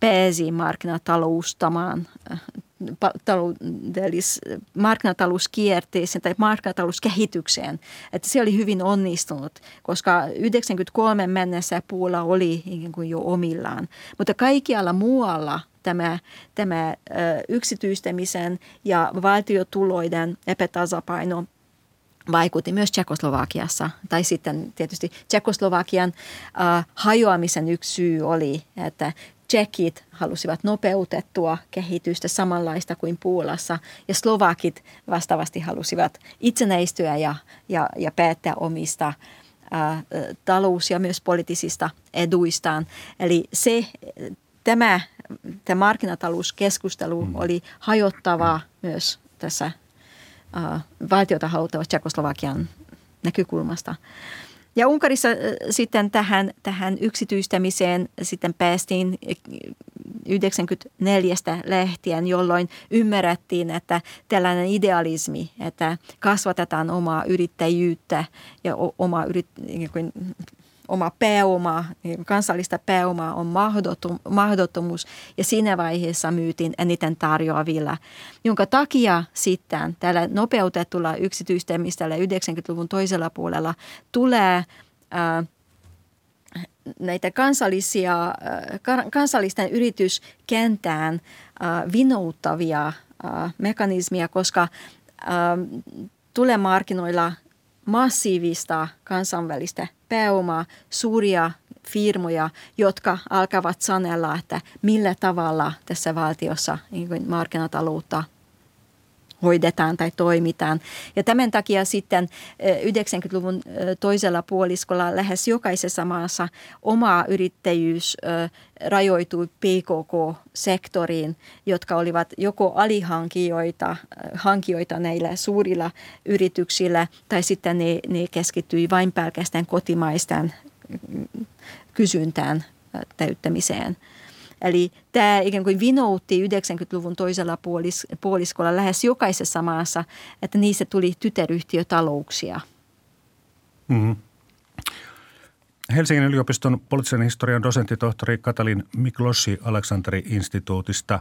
pääsi markkinataloustamaan taloudellis, markkinatalouskierteeseen tai markkinatalouskehitykseen. Että se oli hyvin onnistunut, koska 93 mennessä Puola oli ikään kuin jo omillaan. Mutta kaikkialla muualla tämä, tämä yksityistämisen ja valtiotuloiden epätasapaino vaikutti myös Tsekoslovakiassa. Tai sitten tietysti Tsekoslovakian äh, hajoamisen yksi syy oli, että tsekit halusivat nopeutettua kehitystä samanlaista kuin Puolassa ja slovakit vastaavasti halusivat itsenäistyä ja, ja, ja päättää omista ää, talous- ja myös poliittisista eduistaan. Eli se, tämä, tämä markkinatalouskeskustelu mm. oli hajottavaa myös tässä ää, valtiota haluttavassa Tsekoslovakian näkökulmasta. Ja Unkarissa sitten tähän, tähän yksityistämiseen sitten päästiin 94 lähtien, jolloin ymmärrettiin, että tällainen idealismi, että kasvatetaan omaa yrittäjyyttä ja oma yrit, oma pääoma, kansallista pääomaa on mahdottomuus. Ja siinä vaiheessa myytiin eniten tarjoavilla, jonka takia sitten tällä nopeutetulla yksityistämisellä 90-luvun toisella puolella tulee ää, näitä kansallisia, kansallisten yrityskentään vinouttavia mekanismia, koska tulee markkinoilla massiivista kansainvälistä pääomaa, suuria firmoja, jotka alkavat sanella, että millä tavalla tässä valtiossa niin markkinataloutta hoidetaan tai toimitaan. Ja tämän takia sitten 90-luvun toisella puoliskolla lähes jokaisessa maassa oma yrittäjyys rajoitui PKK-sektoriin, jotka olivat joko alihankijoita hankijoita näillä suurilla yrityksillä tai sitten ne, ne keskittyi vain pelkästään kotimaisten kysyntään täyttämiseen. Eli tämä ikään kuin vinoutti 90-luvun toisella puolis, puoliskolla lähes jokaisessa maassa, että niissä tuli tytäryhtiötalouksia. Mm-hmm. Helsingin yliopiston poliittisen historian dosenttitohtori Katalin Miklossi Aleksanteri-instituutista.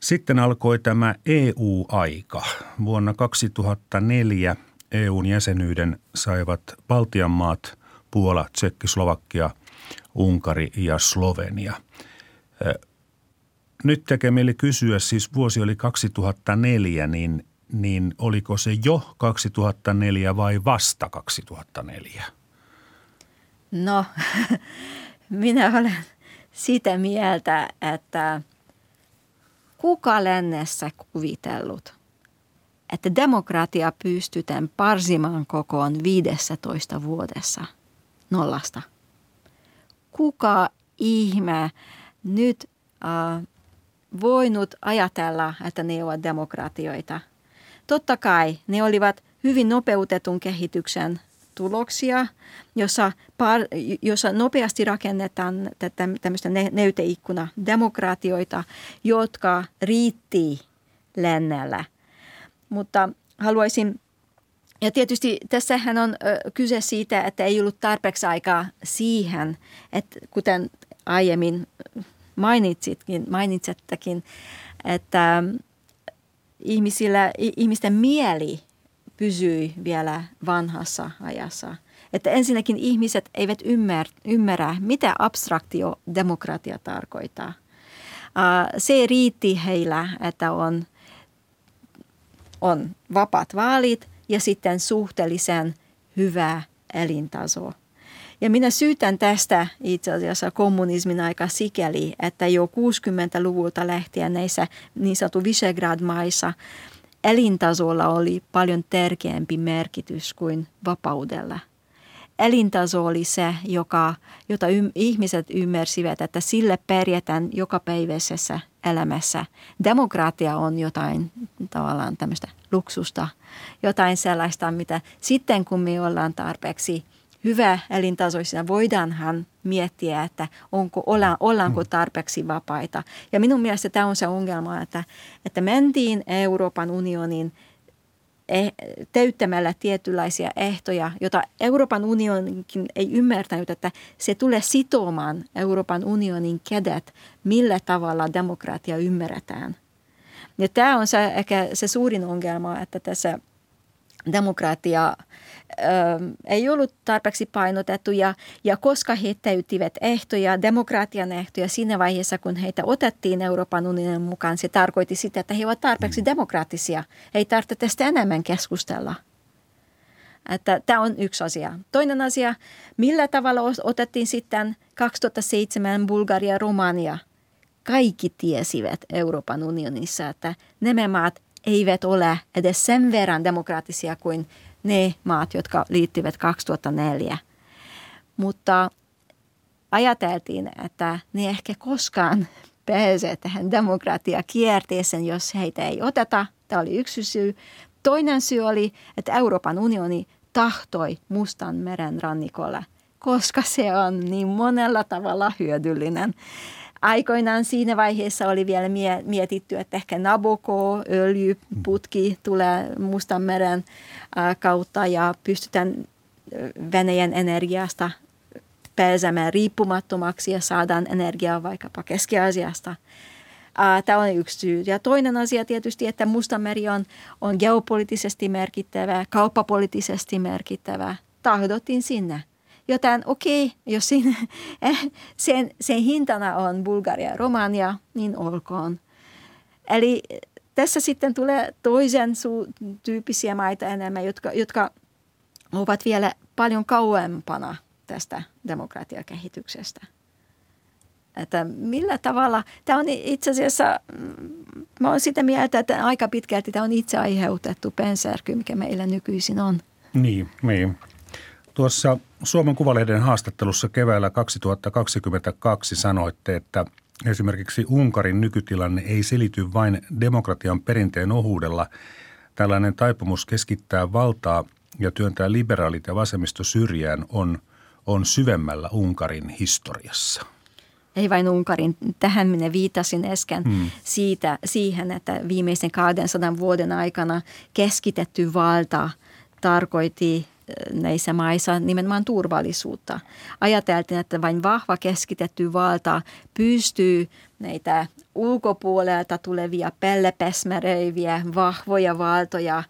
Sitten alkoi tämä EU-aika. Vuonna 2004 EUn jäsenyyden saivat Baltian maat, Puola, Tsekki, Slovakia, Unkari ja Slovenia – nyt tekee mieli kysyä, siis vuosi oli 2004, niin, niin oliko se jo 2004 vai vasta 2004? No, minä olen sitä mieltä, että kuka lännessä kuvitellut, että demokratia pystytään parsimaan kokoon 15 vuodessa nollasta? Kuka ihme nyt äh, voinut ajatella, että ne ovat demokratioita. Totta kai ne olivat hyvin nopeutetun kehityksen tuloksia, jossa, par, jossa nopeasti rakennetaan tämmöistä neyteikkuna demokratioita, jotka riitti lännellä. Mutta haluaisin ja tietysti tässähän on kyse siitä, että ei ollut tarpeeksi aikaa siihen, että kuten aiemmin mainitsitkin, mainitsettekin, että ihmisillä, ihmisten mieli pysyi vielä vanhassa ajassa. Että ensinnäkin ihmiset eivät ymmär, ymmärrä, mitä abstraktio demokratia tarkoittaa. Se riitti heillä, että on, on vapaat vaalit ja sitten suhteellisen hyvä elintaso – ja minä syytän tästä itse asiassa kommunismin aika sikäli, että jo 60-luvulta lähtien näissä niin sanottu Visegrad-maissa elintasolla oli paljon tärkeämpi merkitys kuin vapaudella. Elintaso oli se, joka, jota ym, ihmiset ymmärsivät, että sille pärjätään jokapäiväisessä elämässä. Demokratia on jotain tavallaan tämmöistä luksusta, jotain sellaista, mitä sitten kun me ollaan tarpeeksi hyvä elintasoisina, voidaanhan miettiä, että onko, olla, ollaanko mm. tarpeeksi vapaita. Ja minun mielestä tämä on se ongelma, että, että mentiin Euroopan unionin eh, täyttämällä tietynlaisia ehtoja, jota Euroopan unionikin ei ymmärtänyt, että se tulee sitomaan Euroopan unionin kädet, millä tavalla demokratia ymmärretään. Ja tämä on se, ehkä se suurin ongelma, että tässä demokratia ei ollut tarpeeksi painotettu ja, ja koska he täyttivät ehtoja, demokratian ehtoja siinä vaiheessa, kun heitä otettiin Euroopan unionin mukaan, se tarkoitti sitä, että he ovat tarpeeksi mm. demokraattisia. Ei tarvitse tästä enemmän keskustella. Että tämä on yksi asia. Toinen asia, millä tavalla otettiin sitten 2007 Bulgaria ja Romania. Kaikki tiesivät Euroopan unionissa, että nämä maat eivät ole edes sen verran demokraattisia kuin ne maat, jotka liittyvät 2004. Mutta ajateltiin, että ne ehkä koskaan pääsee tähän demokratiakierteeseen, jos heitä ei oteta. Tämä oli yksi syy. Toinen syy oli, että Euroopan unioni tahtoi Mustan meren rannikolle, koska se on niin monella tavalla hyödyllinen aikoinaan siinä vaiheessa oli vielä mietitty, että ehkä Nabucco, öljyputki tulee Mustanmeren kautta ja pystytään Venäjän energiasta pääsemään riippumattomaksi ja saadaan energiaa vaikkapa Keski-Aasiasta. Tämä on yksi syy. Ja toinen asia tietysti, että Mustanmeri on, on geopoliittisesti merkittävä, kauppapoliittisesti merkittävä. Tahdottiin sinne. Joten okei, okay, jos siinä, eh, sen, sen hintana on Bulgaria ja Romania, niin olkoon. Eli tässä sitten tulee toisen su- tyyppisiä maita enemmän, jotka, jotka ovat vielä paljon kauempana tästä demokratiakehityksestä. Että millä tavalla, tämä on itse asiassa, mä olen sitä mieltä, että aika pitkälti tämä on itse aiheutettu pensärky, mikä meillä nykyisin on. Niin, niin. Tuossa Suomen Kuvalehden haastattelussa keväällä 2022 sanoitte, että esimerkiksi Unkarin nykytilanne ei selity vain demokratian perinteen ohuudella. Tällainen taipumus keskittää valtaa ja työntää liberaalit ja vasemmisto syrjään on, on syvemmällä Unkarin historiassa. Ei vain Unkarin. Tähän minä viitasin äsken hmm. siitä, siihen, että viimeisen 200 vuoden aikana keskitetty valta tarkoitti näissä maissa nimenomaan turvallisuutta. Ajateltiin, että vain vahva keskitetty valta pystyy näitä ulkopuolelta tulevia pellepesmäröiviä vahvoja valtoja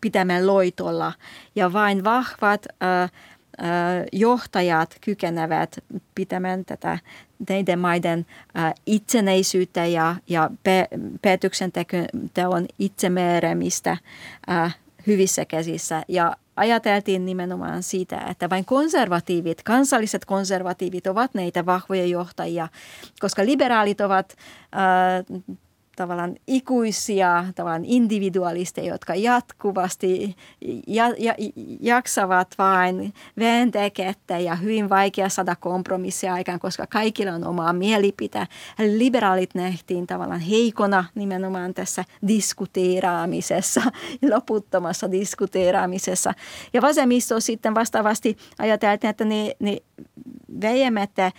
pitämään loitolla. Ja vain vahvat äh, johtajat kykenevät pitämään tätä näiden maiden itsenäisyyttä ja, ja päätöksenteon itsemääräämistä hyvissä käsissä. Ja ajateltiin nimenomaan sitä, että vain konservatiivit, kansalliset konservatiivit ovat näitä vahvoja johtajia, koska liberaalit ovat äh, tavallaan ikuisia tavallaan individualisteja, jotka jatkuvasti ja, ja, jaksavat vain vääntää kättä ja hyvin vaikea saada kompromissia aikaan, koska kaikilla on oma mielipite. Liberaalit nähtiin tavallaan heikona nimenomaan tässä diskuteeraamisessa, loputtomassa diskuteeraamisessa. Ja vasemmisto sitten vastaavasti ajateltiin, että ne, ne väjämättä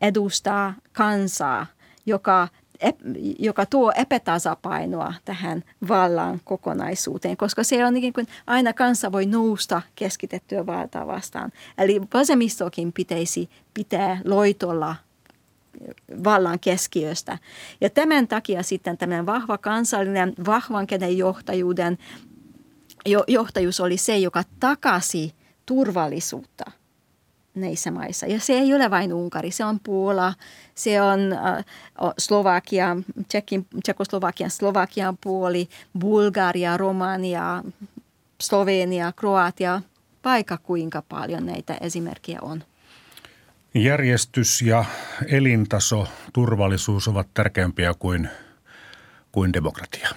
edustaa kansaa, joka joka tuo epätasapainoa tähän vallan kokonaisuuteen, koska se on niin kuin aina kanssa voi nousta keskitettyä valtaa vastaan. Eli vasemmistokin pitäisi pitää loitolla vallan keskiöstä. Ja tämän takia sitten tämän vahva kansallinen, vahvan käden johtajuuden johtajuus oli se, joka takasi turvallisuutta – näissä maissa. Ja se ei ole vain Unkari, se on Puola, se on äh, Slovakia, Tsekin, Tsekoslovakian Slovakian puoli, Bulgaria, Romania, Slovenia, Kroatia, vaikka kuinka paljon näitä esimerkkejä on. Järjestys ja elintaso, turvallisuus ovat tärkeämpiä kuin, kuin demokratia.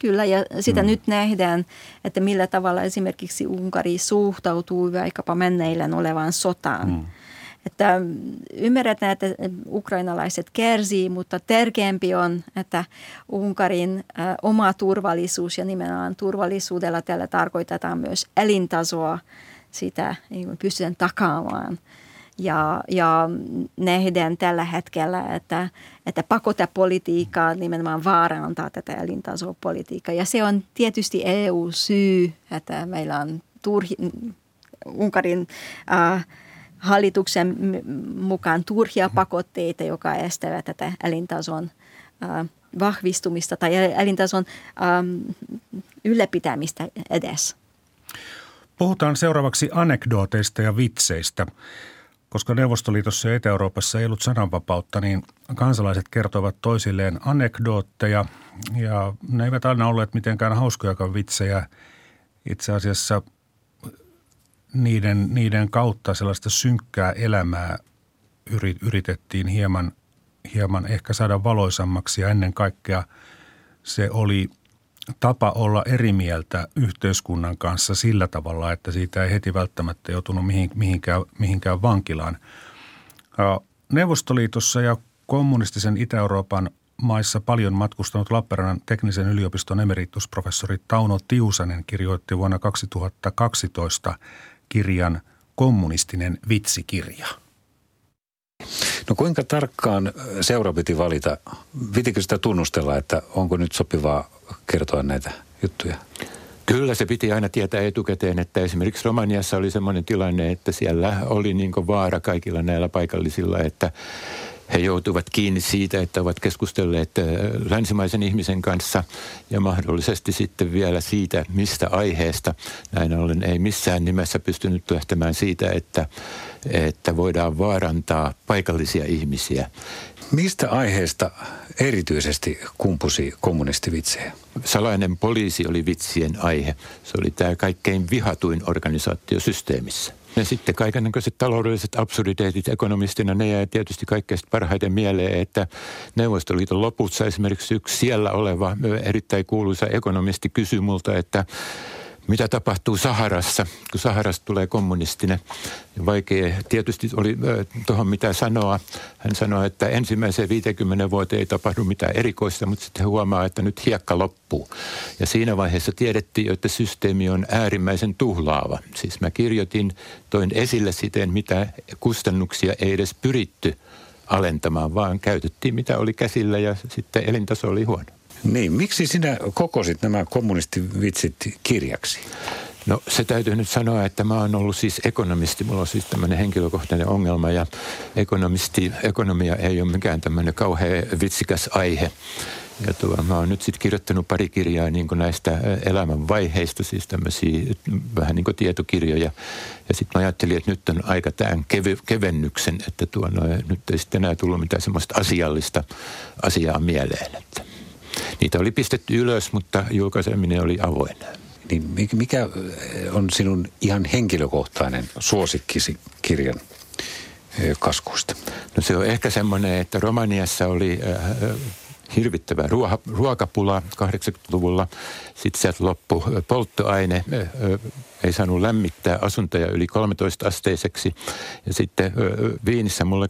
Kyllä, ja sitä mm. nyt nähdään, että millä tavalla esimerkiksi Unkari suhtautuu vaikkapa menneilleen olevaan sotaan. Mm. Että ymmärretään, että ukrainalaiset kärsii, mutta tärkeämpi on, että Unkarin ä, oma turvallisuus ja nimenomaan turvallisuudella tällä tarkoitetaan myös elintasoa, sitä niin pystytään takaamaan – ja, ja nähdään tällä hetkellä, että, että pakotepolitiikka nimenomaan vaarantaa tätä elintasopolitiikkaa. Ja se on tietysti EU-syy, että meillä on turhi, Unkarin äh, hallituksen mukaan turhia pakotteita, joka estävät tätä elintason äh, vahvistumista tai elintason ähm, ylläpitämistä edes. Puhutaan seuraavaksi anekdooteista ja vitseistä. Koska Neuvostoliitossa ja Etä-Euroopassa ei ollut sananvapautta, niin kansalaiset kertovat toisilleen anekdootteja ja ne eivät aina olleet mitenkään hauskojakaan vitsejä. Itse asiassa niiden, niiden kautta sellaista synkkää elämää yritettiin hieman, hieman ehkä saada valoisammaksi ja ennen kaikkea se oli – tapa olla eri mieltä yhteiskunnan kanssa sillä tavalla, että siitä ei heti välttämättä joutunut mihinkään, mihinkään vankilaan. Neuvostoliitossa ja kommunistisen Itä-Euroopan maissa paljon matkustanut Lappeenrannan teknisen yliopiston emeritusprofessori Tauno Tiusanen kirjoitti vuonna 2012 kirjan Kommunistinen vitsikirja. No kuinka tarkkaan seura piti valita? Pitikö sitä tunnustella, että onko nyt sopivaa kertoa näitä juttuja? Kyllä se piti aina tietää etukäteen, että esimerkiksi Romaniassa oli sellainen tilanne, että siellä oli niin vaara kaikilla näillä paikallisilla, että he joutuvat kiinni siitä, että ovat keskustelleet länsimaisen ihmisen kanssa ja mahdollisesti sitten vielä siitä, mistä aiheesta. Näin ollen ei missään nimessä pystynyt lähtemään siitä, että, että voidaan vaarantaa paikallisia ihmisiä. Mistä aiheesta erityisesti kumpusi kommunistivitsejä? Salainen poliisi oli vitsien aihe. Se oli tämä kaikkein vihatuin organisaatio systeemissä. Ja sitten kaikenlaiset taloudelliset absurditeetit ekonomistina, ne jää tietysti kaikkein parhaiten mieleen, että Neuvostoliiton lopussa esimerkiksi yksi siellä oleva erittäin kuuluisa ekonomisti kysyi multa, että mitä tapahtuu Saharassa, kun Saharasta tulee kommunistinen. Vaikea tietysti oli tuohon mitä sanoa. Hän sanoi, että ensimmäiseen 50 vuoteen ei tapahdu mitään erikoista, mutta sitten huomaa, että nyt hiekka loppuu. Ja siinä vaiheessa tiedettiin, että systeemi on äärimmäisen tuhlaava. Siis mä kirjoitin, toin esille siten, mitä kustannuksia ei edes pyritty alentamaan, vaan käytettiin mitä oli käsillä ja sitten elintaso oli huono. Niin, miksi sinä kokosit nämä kommunistivitsit kirjaksi? No se täytyy nyt sanoa, että mä oon ollut siis ekonomisti. Mulla on siis tämmöinen henkilökohtainen ongelma ja ekonomisti, ekonomia ei ole mikään tämmöinen kauhean vitsikäs aihe. Ja tuo, mä oon nyt sitten kirjoittanut pari kirjaa niin näistä elämän vaiheista, siis tämmöisiä vähän niin kuin tietokirjoja. Ja sitten mä ajattelin, että nyt on aika tämän kev- kevennyksen, että tuo, no, nyt ei sitten enää tullut mitään semmoista asiallista asiaa mieleen. Että. Niitä oli pistetty ylös, mutta julkaiseminen oli avoin. Niin mikä on sinun ihan henkilökohtainen suosikkisi kirjan kaskuista? No se on ehkä semmoinen, että Romaniassa oli hirvittävä ruoha, ruokapula 80-luvulla. Sitten sieltä loppui polttoaine, ei saanut lämmittää asuntoja yli 13 asteiseksi. Ja sitten Viinissä mulle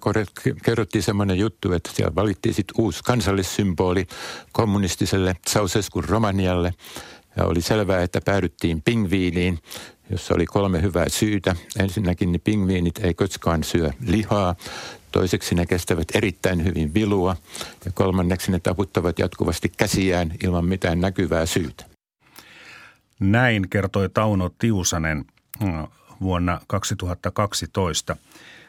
kerrottiin semmoinen juttu, että siellä valittiin sitten uusi kansallissymboli kommunistiselle Ceausescun Romanialle. Ja oli selvää, että päädyttiin pingviiniin, jossa oli kolme hyvää syytä. Ensinnäkin niin pingviinit ei koskaan syö lihaa. Toiseksi ne kestävät erittäin hyvin vilua ja kolmanneksi ne taputtavat jatkuvasti käsiään ilman mitään näkyvää syytä. Näin kertoi Tauno Tiusanen mm, vuonna 2012.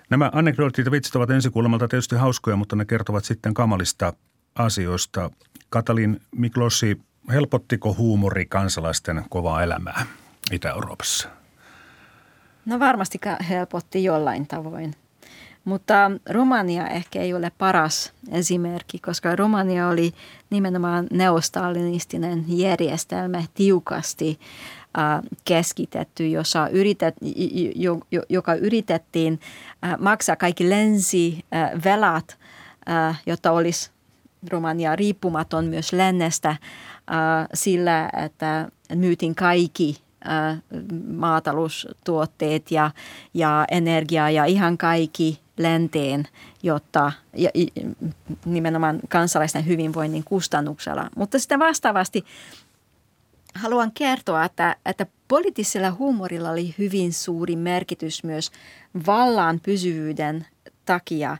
Nämä anekdootit ja vitsit ovat ensikuulemalta tietysti hauskoja, mutta ne kertovat sitten kamalista asioista. Katalin Miklossi, helpottiko huumori kansalaisten kovaa elämää Itä-Euroopassa? No varmasti helpotti jollain tavoin. Mutta Romania ehkä ei ole paras esimerkki, koska Romania oli nimenomaan neostalinistinen järjestelmä tiukasti keskitetty, jossa yritet, joka yritettiin maksaa kaikki länsivelat, äh, jotta olisi Romania riippumaton myös lännestä sillä, että myytin kaikki maataloustuotteet ja, ja energiaa ja ihan kaikki länteen, jotta ja, nimenomaan kansalaisten hyvinvoinnin kustannuksella. Mutta sitten vastaavasti haluan kertoa, että, että poliittisella huumorilla oli hyvin suuri merkitys myös vallan pysyvyyden takia.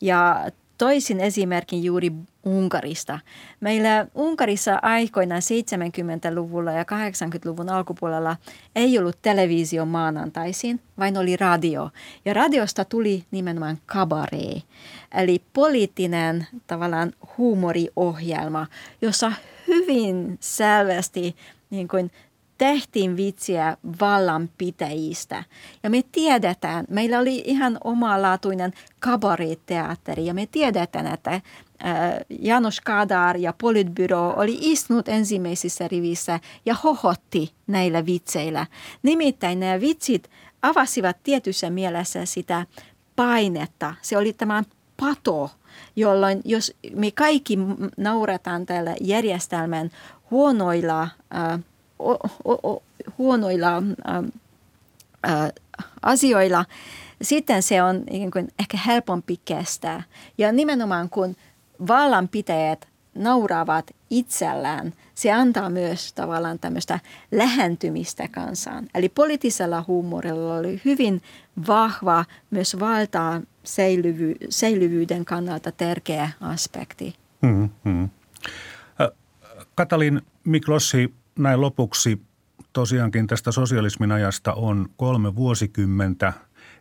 Ja toisin esimerkin juuri Unkarista. Meillä Unkarissa aikoinaan 70-luvulla ja 80-luvun alkupuolella ei ollut televisio maanantaisin, vain oli radio. Ja radiosta tuli nimenomaan kabaree, eli poliittinen tavallaan huumoriohjelma, jossa hyvin selvästi niin kuin tehtiin vitsiä vallanpitäjistä. Ja me tiedetään, meillä oli ihan omalaatuinen kabareteatteri ja me tiedetään, että Janos Kadar ja Politbyro oli istunut ensimmäisissä rivissä ja hohotti näillä vitseillä. Nimittäin nämä vitsit avasivat tietyssä mielessä sitä painetta. Se oli tämä pato, jolloin jos me kaikki nauretaan tällä järjestelmän huonoilla äh, huonoilla äh, äh, asioilla, sitten se on niin kuin ehkä helpompi kestää. Ja nimenomaan kun vallanpitäjät nauraavat itsellään, se antaa myös tavallaan tämmöistä lähentymistä kansaan. Eli poliittisella huumorilla oli hyvin vahva myös valtaa säilyvy, säilyvyyden kannalta tärkeä aspekti. Mm-hmm. Katalin Miklossi, näin lopuksi tosiaankin tästä sosialismin ajasta on kolme vuosikymmentä.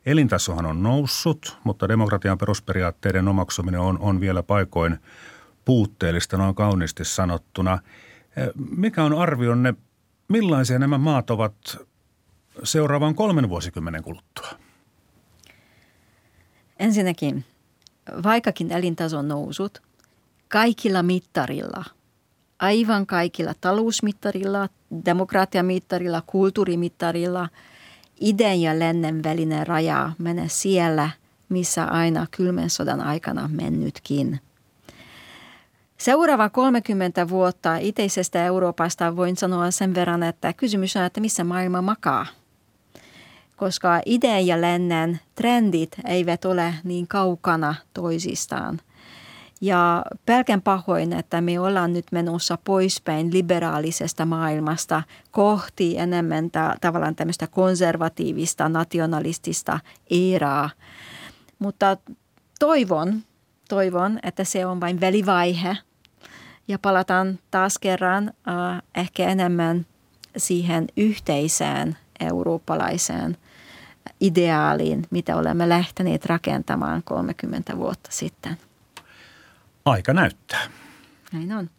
Elintasohan on noussut, mutta demokratian perusperiaatteiden omaksuminen on, on vielä paikoin puutteellista, noin kauniisti sanottuna. Mikä on arvionne, millaisia nämä maat ovat seuraavan kolmen vuosikymmenen kuluttua? Ensinnäkin, vaikkakin elintaso on nousut, kaikilla mittarilla – aivan kaikilla talousmittarilla, demokratiamittarilla, kulttuurimittarilla idän ja lännen välinen raja menee siellä, missä aina kylmän sodan aikana mennytkin. Seuraava 30 vuotta iteisestä Euroopasta voin sanoa sen verran, että kysymys on, että missä maailma makaa. Koska idän ja lännen trendit eivät ole niin kaukana toisistaan – ja pelkän pahoin, että me ollaan nyt menossa poispäin liberaalisesta maailmasta kohti enemmän ta- tavallaan tämmöistä konservatiivista, nationalistista eraa. Mutta toivon, toivon, että se on vain välivaihe ja palataan taas kerran äh, ehkä enemmän siihen yhteiseen eurooppalaiseen ideaaliin, mitä olemme lähteneet rakentamaan 30 vuotta sitten. Aika näyttää. Näin on.